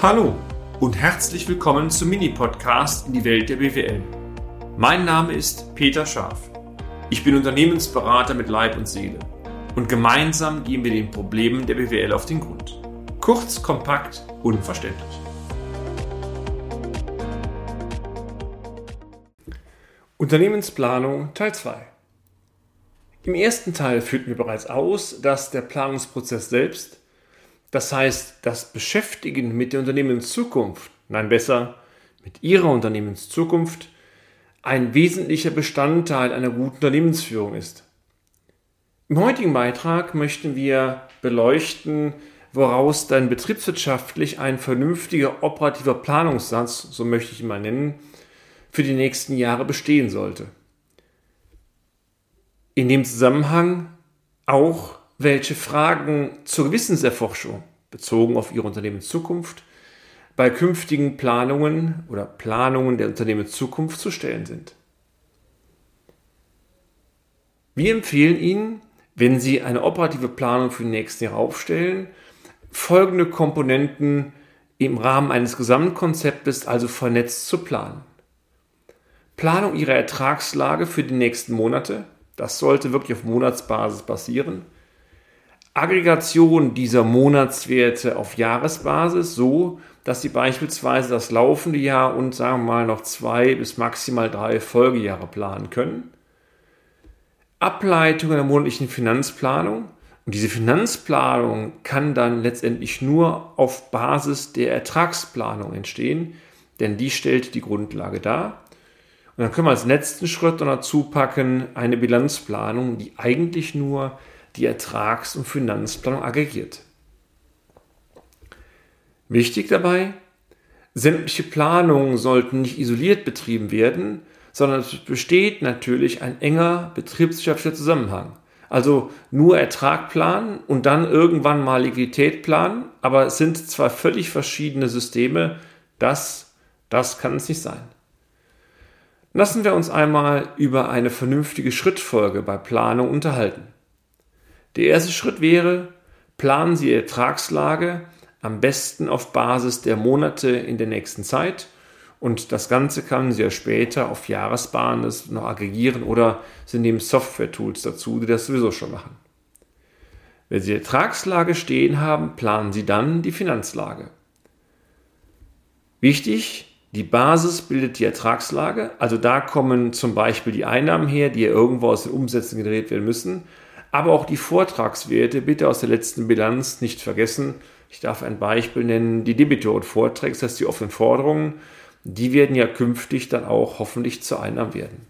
Hallo und herzlich willkommen zum Mini-Podcast in die Welt der BWL. Mein Name ist Peter Scharf. Ich bin Unternehmensberater mit Leib und Seele und gemeinsam gehen wir den Problemen der BWL auf den Grund. Kurz, kompakt, unverständlich. Unternehmensplanung Teil 2 Im ersten Teil führten wir bereits aus, dass der Planungsprozess selbst das heißt, das Beschäftigen mit der Unternehmenszukunft, nein besser, mit Ihrer Unternehmenszukunft, ein wesentlicher Bestandteil einer guten Unternehmensführung ist. Im heutigen Beitrag möchten wir beleuchten, woraus dann betriebswirtschaftlich ein vernünftiger operativer Planungssatz, so möchte ich ihn mal nennen, für die nächsten Jahre bestehen sollte. In dem Zusammenhang auch welche Fragen zur Gewissenserforschung bezogen auf Ihre Unternehmenszukunft bei künftigen Planungen oder Planungen der Unternehmenszukunft zu stellen sind. Wir empfehlen Ihnen, wenn Sie eine operative Planung für die nächsten Jahre aufstellen, folgende Komponenten im Rahmen eines Gesamtkonzeptes, also vernetzt zu planen. Planung Ihrer Ertragslage für die nächsten Monate, das sollte wirklich auf Monatsbasis passieren. Aggregation dieser Monatswerte auf Jahresbasis so, dass Sie beispielsweise das laufende Jahr und sagen wir mal noch zwei bis maximal drei Folgejahre planen können. Ableitung der monatlichen Finanzplanung. Und diese Finanzplanung kann dann letztendlich nur auf Basis der Ertragsplanung entstehen, denn die stellt die Grundlage dar. Und dann können wir als letzten Schritt dazu packen eine Bilanzplanung, die eigentlich nur die Ertrags- und Finanzplanung aggregiert. Wichtig dabei, sämtliche Planungen sollten nicht isoliert betrieben werden, sondern es besteht natürlich ein enger betriebswirtschaftlicher Zusammenhang. Also nur Ertrag planen und dann irgendwann mal Liquidität planen, aber es sind zwei völlig verschiedene Systeme. Das, das kann es nicht sein. Lassen wir uns einmal über eine vernünftige Schrittfolge bei Planung unterhalten. Der erste Schritt wäre, planen Sie Ihre Ertragslage am besten auf Basis der Monate in der nächsten Zeit und das Ganze kann Sie ja später auf Jahresbasis noch aggregieren oder Sie nehmen Software-Tools dazu, die das sowieso schon machen. Wenn Sie die Ertragslage stehen haben, planen Sie dann die Finanzlage. Wichtig, die Basis bildet die Ertragslage, also da kommen zum Beispiel die Einnahmen her, die ja irgendwo aus den Umsätzen generiert werden müssen, aber auch die Vortragswerte bitte aus der letzten Bilanz nicht vergessen. Ich darf ein Beispiel nennen, die Debitorenvorträge, das heißt die offenen Forderungen, die werden ja künftig dann auch hoffentlich zu Einnahmen werden.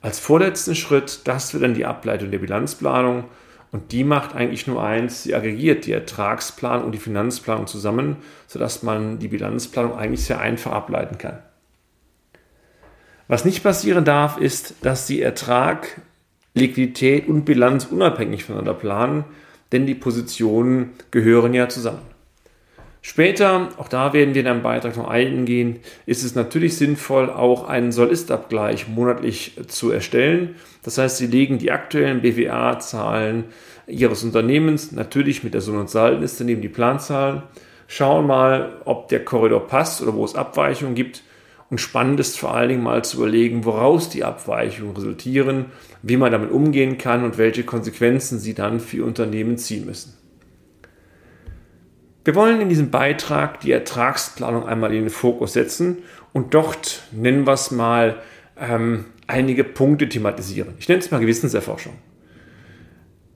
Als vorletzten Schritt, das wird dann die Ableitung der Bilanzplanung und die macht eigentlich nur eins, sie aggregiert die Ertragsplanung und die Finanzplanung zusammen, sodass man die Bilanzplanung eigentlich sehr einfach ableiten kann. Was nicht passieren darf, ist, dass die Ertrag Liquidität und Bilanz unabhängig voneinander planen, denn die Positionen gehören ja zusammen. Später, auch da werden wir in einem Beitrag noch eingehen, ist es natürlich sinnvoll, auch einen Soll-Ist-Abgleich monatlich zu erstellen. Das heißt, Sie legen die aktuellen BWA-Zahlen Ihres Unternehmens natürlich mit der Sohn- und Saldenliste neben die Planzahlen, schauen mal, ob der Korridor passt oder wo es Abweichungen gibt und spannend ist vor allen Dingen mal zu überlegen, woraus die Abweichungen resultieren, wie man damit umgehen kann und welche Konsequenzen sie dann für Unternehmen ziehen müssen. Wir wollen in diesem Beitrag die Ertragsplanung einmal in den Fokus setzen und dort, nennen wir es mal, ähm, einige Punkte thematisieren. Ich nenne es mal Gewissenserforschung.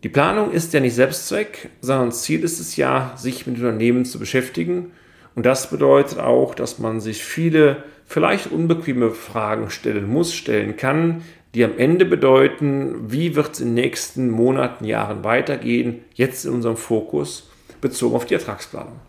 Die Planung ist ja nicht Selbstzweck, sondern Ziel ist es ja, sich mit Unternehmen zu beschäftigen. Und das bedeutet auch, dass man sich viele vielleicht unbequeme Fragen stellen muss, stellen kann, die am Ende bedeuten, wie wird es in den nächsten Monaten, Jahren weitergehen, jetzt in unserem Fokus bezogen auf die Ertragsplanung.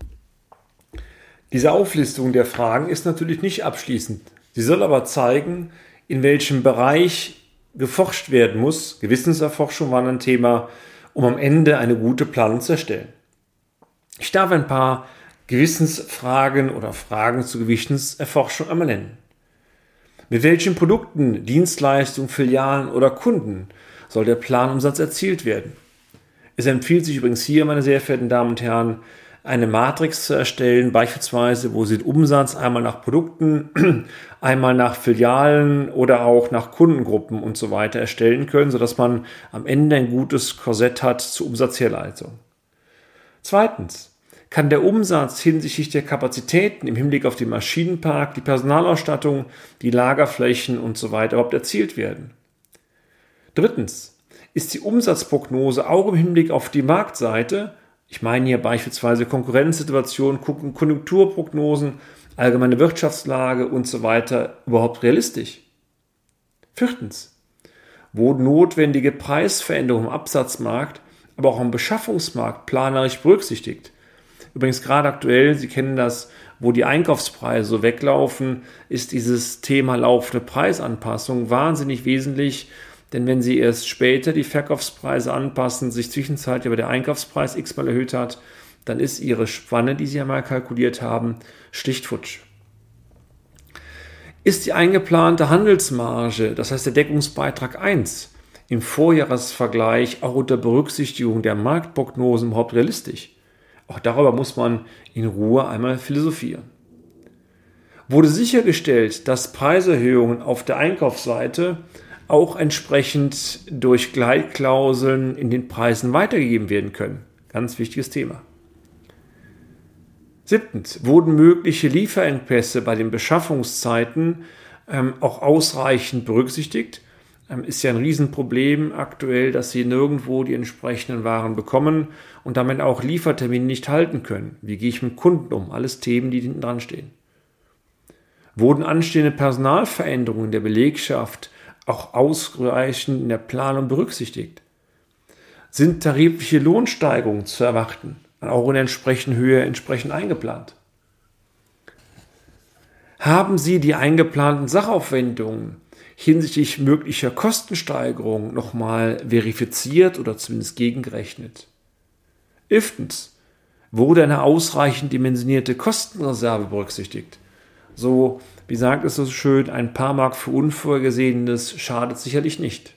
Diese Auflistung der Fragen ist natürlich nicht abschließend. Sie soll aber zeigen, in welchem Bereich geforscht werden muss. Gewissenserforschung war ein Thema, um am Ende eine gute Planung zu erstellen. Ich darf ein paar Gewissensfragen oder Fragen zur Gewissenserforschung einmal nennen. Mit welchen Produkten, Dienstleistungen, Filialen oder Kunden soll der Planumsatz erzielt werden? Es empfiehlt sich übrigens hier, meine sehr verehrten Damen und Herren, eine Matrix zu erstellen, beispielsweise, wo Sie den Umsatz einmal nach Produkten, einmal nach Filialen oder auch nach Kundengruppen und so weiter erstellen können, sodass man am Ende ein gutes Korsett hat zur Umsatzherleitung. Zweitens kann der Umsatz hinsichtlich der Kapazitäten im Hinblick auf den Maschinenpark, die Personalausstattung, die Lagerflächen und so weiter überhaupt erzielt werden. Drittens ist die Umsatzprognose auch im Hinblick auf die Marktseite ich meine hier beispielsweise Konkurrenzsituationen, Konjunkturprognosen, allgemeine Wirtschaftslage und so weiter überhaupt realistisch? Viertens. Wurden notwendige Preisveränderungen im Absatzmarkt, aber auch im Beschaffungsmarkt planerisch berücksichtigt? Übrigens gerade aktuell, Sie kennen das, wo die Einkaufspreise so weglaufen, ist dieses Thema laufende Preisanpassung wahnsinnig wesentlich, denn wenn Sie erst später die Verkaufspreise anpassen, sich zwischenzeitlich aber der Einkaufspreis x-mal erhöht hat, dann ist Ihre Spanne, die Sie einmal kalkuliert haben, schlicht futsch. Ist die eingeplante Handelsmarge, das heißt der Deckungsbeitrag 1, im Vorjahresvergleich auch unter Berücksichtigung der Marktprognosen überhaupt realistisch? Auch darüber muss man in Ruhe einmal philosophieren. Wurde sichergestellt, dass Preiserhöhungen auf der Einkaufsseite auch entsprechend durch Gleitklauseln in den Preisen weitergegeben werden können. Ganz wichtiges Thema. Siebtens, wurden mögliche Lieferengpässe bei den Beschaffungszeiten ähm, auch ausreichend berücksichtigt? Ähm, ist ja ein Riesenproblem aktuell, dass sie nirgendwo die entsprechenden Waren bekommen und damit auch Liefertermine nicht halten können. Wie gehe ich mit Kunden um? Alles Themen, die hinten dran stehen. Wurden anstehende Personalveränderungen der Belegschaft auch ausreichend in der Planung berücksichtigt? Sind tarifliche Lohnsteigerungen zu erwarten, auch in entsprechender Höhe entsprechend eingeplant? Haben Sie die eingeplanten Sachaufwendungen hinsichtlich möglicher Kostensteigerungen nochmal verifiziert oder zumindest gegengerechnet? Elftens, wurde eine ausreichend dimensionierte Kostenreserve berücksichtigt? So wie sagt es so schön, ein paar Mark für Unvorhergesehenes schadet sicherlich nicht.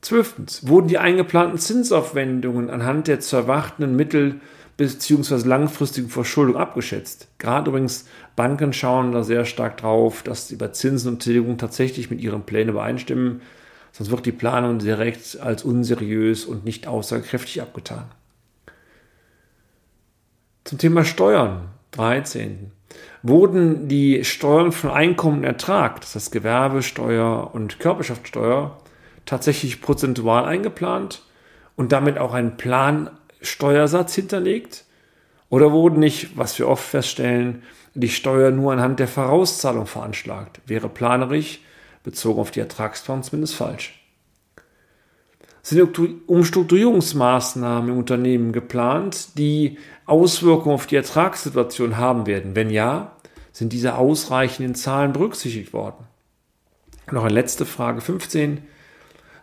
Zwölftens. Wurden die eingeplanten Zinsaufwendungen anhand der zu erwartenden Mittel- bzw. langfristigen Verschuldung abgeschätzt? Gerade übrigens Banken schauen da sehr stark drauf, dass sie bei Zinsen und Tilgung tatsächlich mit ihren Plänen übereinstimmen. Sonst wird die Planung direkt als unseriös und nicht aussagekräftig abgetan. Zum Thema Steuern. 13. Wurden die Steuern von Einkommen und Ertrag, das heißt Gewerbesteuer und Körperschaftssteuer, tatsächlich prozentual eingeplant und damit auch ein Plansteuersatz hinterlegt? Oder wurden nicht, was wir oft feststellen, die Steuer nur anhand der Vorauszahlung veranschlagt? Wäre planerisch, bezogen auf die Ertragsplan, zumindest falsch. Sind Umstrukturierungsmaßnahmen im Unternehmen geplant, die Auswirkungen auf die Ertragssituation haben werden? Wenn ja, sind diese ausreichenden Zahlen berücksichtigt worden? Noch eine letzte Frage 15.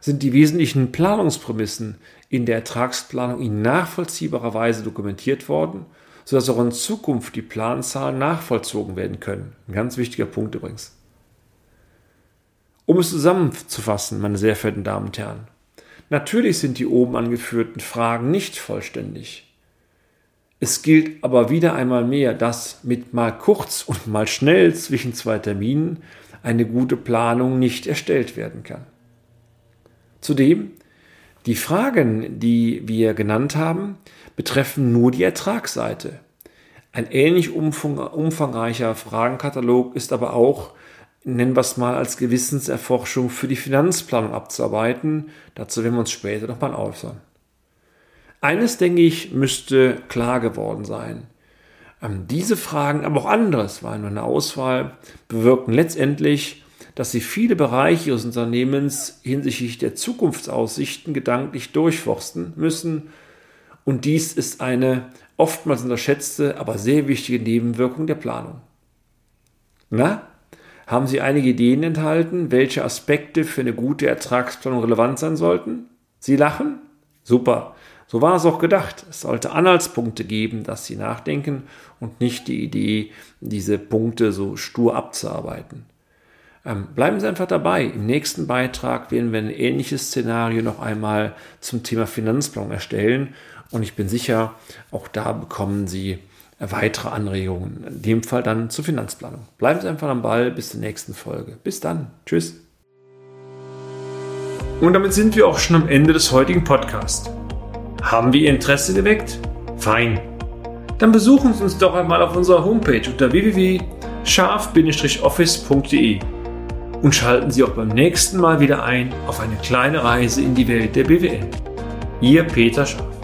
Sind die wesentlichen Planungsprämissen in der Ertragsplanung in nachvollziehbarer Weise dokumentiert worden, sodass auch in Zukunft die Planzahlen nachvollzogen werden können? Ein ganz wichtiger Punkt übrigens. Um es zusammenzufassen, meine sehr verehrten Damen und Herren, Natürlich sind die oben angeführten Fragen nicht vollständig. Es gilt aber wieder einmal mehr, dass mit mal kurz und mal schnell zwischen zwei Terminen eine gute Planung nicht erstellt werden kann. Zudem, die Fragen, die wir genannt haben, betreffen nur die Ertragsseite. Ein ähnlich umfangreicher Fragenkatalog ist aber auch nennen wir es mal als Gewissenserforschung für die Finanzplanung abzuarbeiten. Dazu werden wir uns später nochmal äußern. Eines, denke ich, müsste klar geworden sein. Ähm, diese Fragen, aber auch anderes, war nur eine Auswahl, bewirken letztendlich, dass sie viele Bereiche ihres Unternehmens hinsichtlich der Zukunftsaussichten gedanklich durchforsten müssen. Und dies ist eine oftmals unterschätzte, aber sehr wichtige Nebenwirkung der Planung. Na, haben Sie einige Ideen enthalten, welche Aspekte für eine gute Ertragsplanung relevant sein sollten? Sie lachen? Super. So war es auch gedacht. Es sollte Anhaltspunkte geben, dass Sie nachdenken und nicht die Idee, diese Punkte so stur abzuarbeiten. Ähm, bleiben Sie einfach dabei. Im nächsten Beitrag werden wir ein ähnliches Szenario noch einmal zum Thema Finanzplanung erstellen Und ich bin sicher, auch da bekommen Sie weitere Anregungen. In dem Fall dann zur Finanzplanung. Bleiben Sie einfach am Ball bis zur nächsten Folge. Bis dann. Tschüss. Und damit sind wir auch schon am Ende des heutigen Podcasts. Haben wir Ihr Interesse geweckt? Fein. Dann besuchen Sie uns doch einmal auf unserer Homepage unter www.scharf-office.de und schalten Sie auch beim nächsten Mal wieder ein auf eine kleine Reise in die Welt der BWL. Ihr Peter Scharf.